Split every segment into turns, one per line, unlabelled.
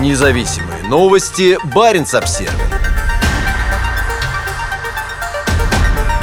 Независимые новости. Барин обсерва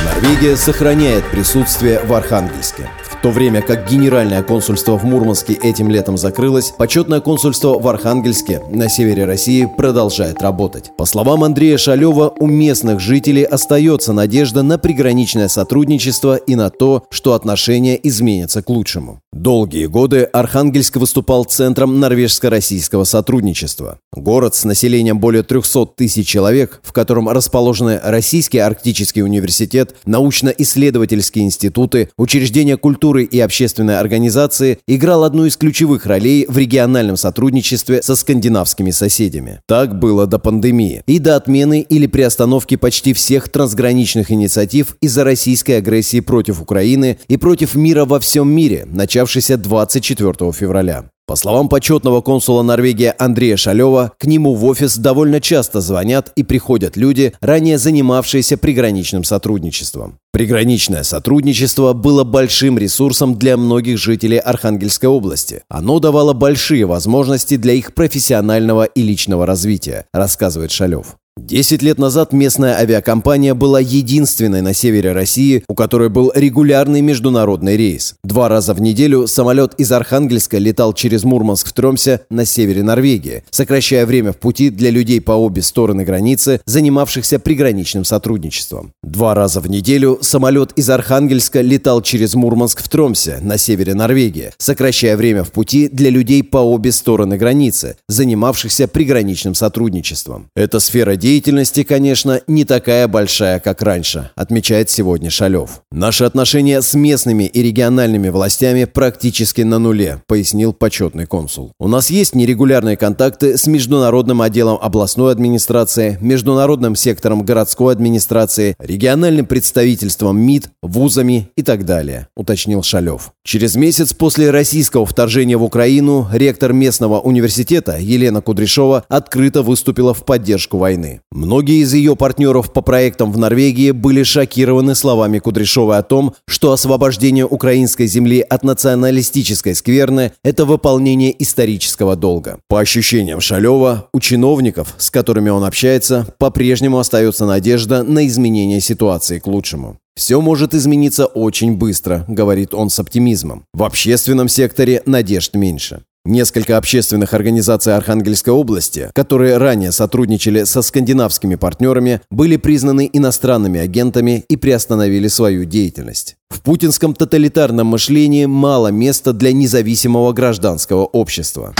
Норвегия сохраняет присутствие в Архангельске то время как Генеральное консульство в Мурманске этим летом закрылось, почетное консульство в Архангельске на севере России продолжает работать. По словам Андрея Шалева, у местных жителей остается надежда на приграничное сотрудничество и на то, что отношения изменятся к лучшему. Долгие годы Архангельск выступал центром норвежско-российского сотрудничества. Город с населением более 300 тысяч человек, в котором расположены Российский арктический университет, научно-исследовательские институты, учреждения культуры культуры и общественной организации играл одну из ключевых ролей в региональном сотрудничестве со скандинавскими соседями. Так было до пандемии и до отмены или приостановки почти всех трансграничных инициатив из-за российской агрессии против Украины и против мира во всем мире, начавшейся 24 февраля. По словам почетного консула Норвегии Андрея Шалева, к нему в офис довольно часто звонят и приходят люди, ранее занимавшиеся приграничным сотрудничеством. Приграничное сотрудничество было большим ресурсом для многих жителей Архангельской области. Оно давало большие возможности для их профессионального и личного развития, рассказывает Шалев. Десять лет назад местная авиакомпания была единственной на севере России, у которой был регулярный международный рейс. Два раза в неделю самолет из Архангельска летал через Мурманск в Тромсе на севере Норвегии, сокращая время в пути для людей по обе стороны границы, занимавшихся приграничным сотрудничеством. Два раза в неделю самолет из Архангельска летал через Мурманск в Тромсе на севере Норвегии, сокращая время в пути для людей по обе стороны границы, занимавшихся приграничным сотрудничеством. Эта сфера деятельности конечно, не такая большая, как раньше, отмечает сегодня Шалев. Наши отношения с местными и региональными властями практически на нуле, пояснил почетный консул. У нас есть нерегулярные контакты с международным отделом областной администрации, международным сектором городской администрации, региональным представительством МИД, вузами и так далее, уточнил Шалев. Через месяц после российского вторжения в Украину ректор местного университета Елена Кудряшова открыто выступила в поддержку войны. Многие из ее партнеров по проектам в Норвегии были шокированы словами Кудряшовой о том, что освобождение украинской земли от националистической скверны – это выполнение исторического долга. По ощущениям Шалева, у чиновников, с которыми он общается, по-прежнему остается надежда на изменение ситуации к лучшему. «Все может измениться очень быстро», — говорит он с оптимизмом. «В общественном секторе надежд меньше». Несколько общественных организаций Архангельской области, которые ранее сотрудничали со скандинавскими партнерами, были признаны иностранными агентами и приостановили свою деятельность. В путинском тоталитарном мышлении мало места для независимого гражданского общества.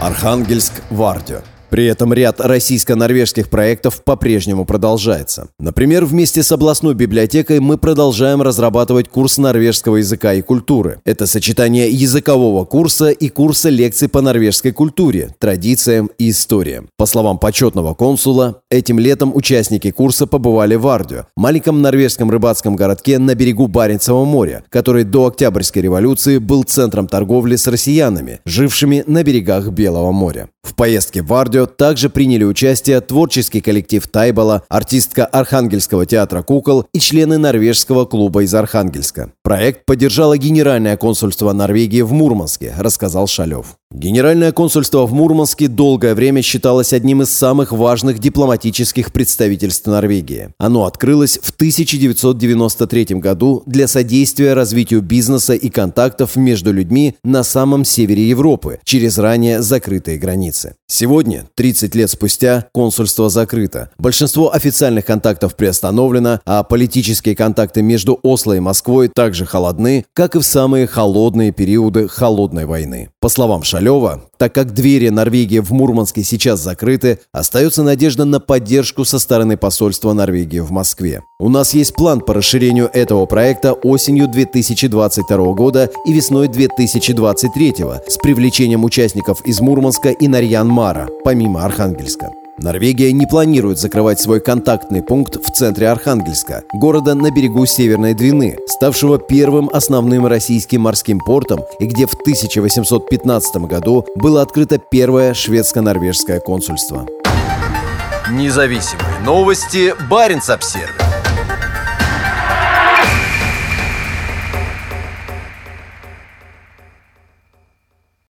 Архангельск, Вардио. При этом ряд российско-норвежских проектов по-прежнему продолжается. Например, вместе с областной библиотекой мы продолжаем разрабатывать курс норвежского языка и культуры. Это сочетание языкового курса и курса лекций по норвежской культуре, традициям и историям. По словам почетного консула, этим летом участники курса побывали в Ардио, маленьком норвежском рыбацком городке на берегу Баренцева моря, который до Октябрьской революции был центром торговли с россиянами, жившими на берегах Белого моря. В поездке в Ардио также приняли участие творческий коллектив Тайбала, артистка Архангельского театра кукол и члены норвежского клуба из Архангельска. Проект поддержало Генеральное консульство Норвегии в Мурманске, рассказал Шалев. Генеральное консульство в Мурманске долгое время считалось одним из самых важных дипломатических представительств Норвегии. Оно открылось в 1993 году для содействия развитию бизнеса и контактов между людьми на самом севере Европы через ранее закрытые границы. Сегодня, 30 лет спустя, консульство закрыто. Большинство официальных контактов приостановлено, а политические контакты между Осло и Москвой также холодны, как и в самые холодные периоды холодной войны. По словам Шалева, так как двери Норвегии в Мурманске сейчас закрыты, остается надежда на поддержку со стороны посольства Норвегии в Москве. У нас есть план по расширению этого проекта осенью 2022 года и весной 2023 с привлечением участников из Мурманска и Нарьян-Мара, помимо Архангельска. Норвегия не планирует закрывать свой контактный пункт в центре Архангельска, города на берегу Северной Двины, ставшего первым основным российским морским портом и где в 1815 году было открыто первое шведско-норвежское консульство.
Независимые новости. Барин обсервис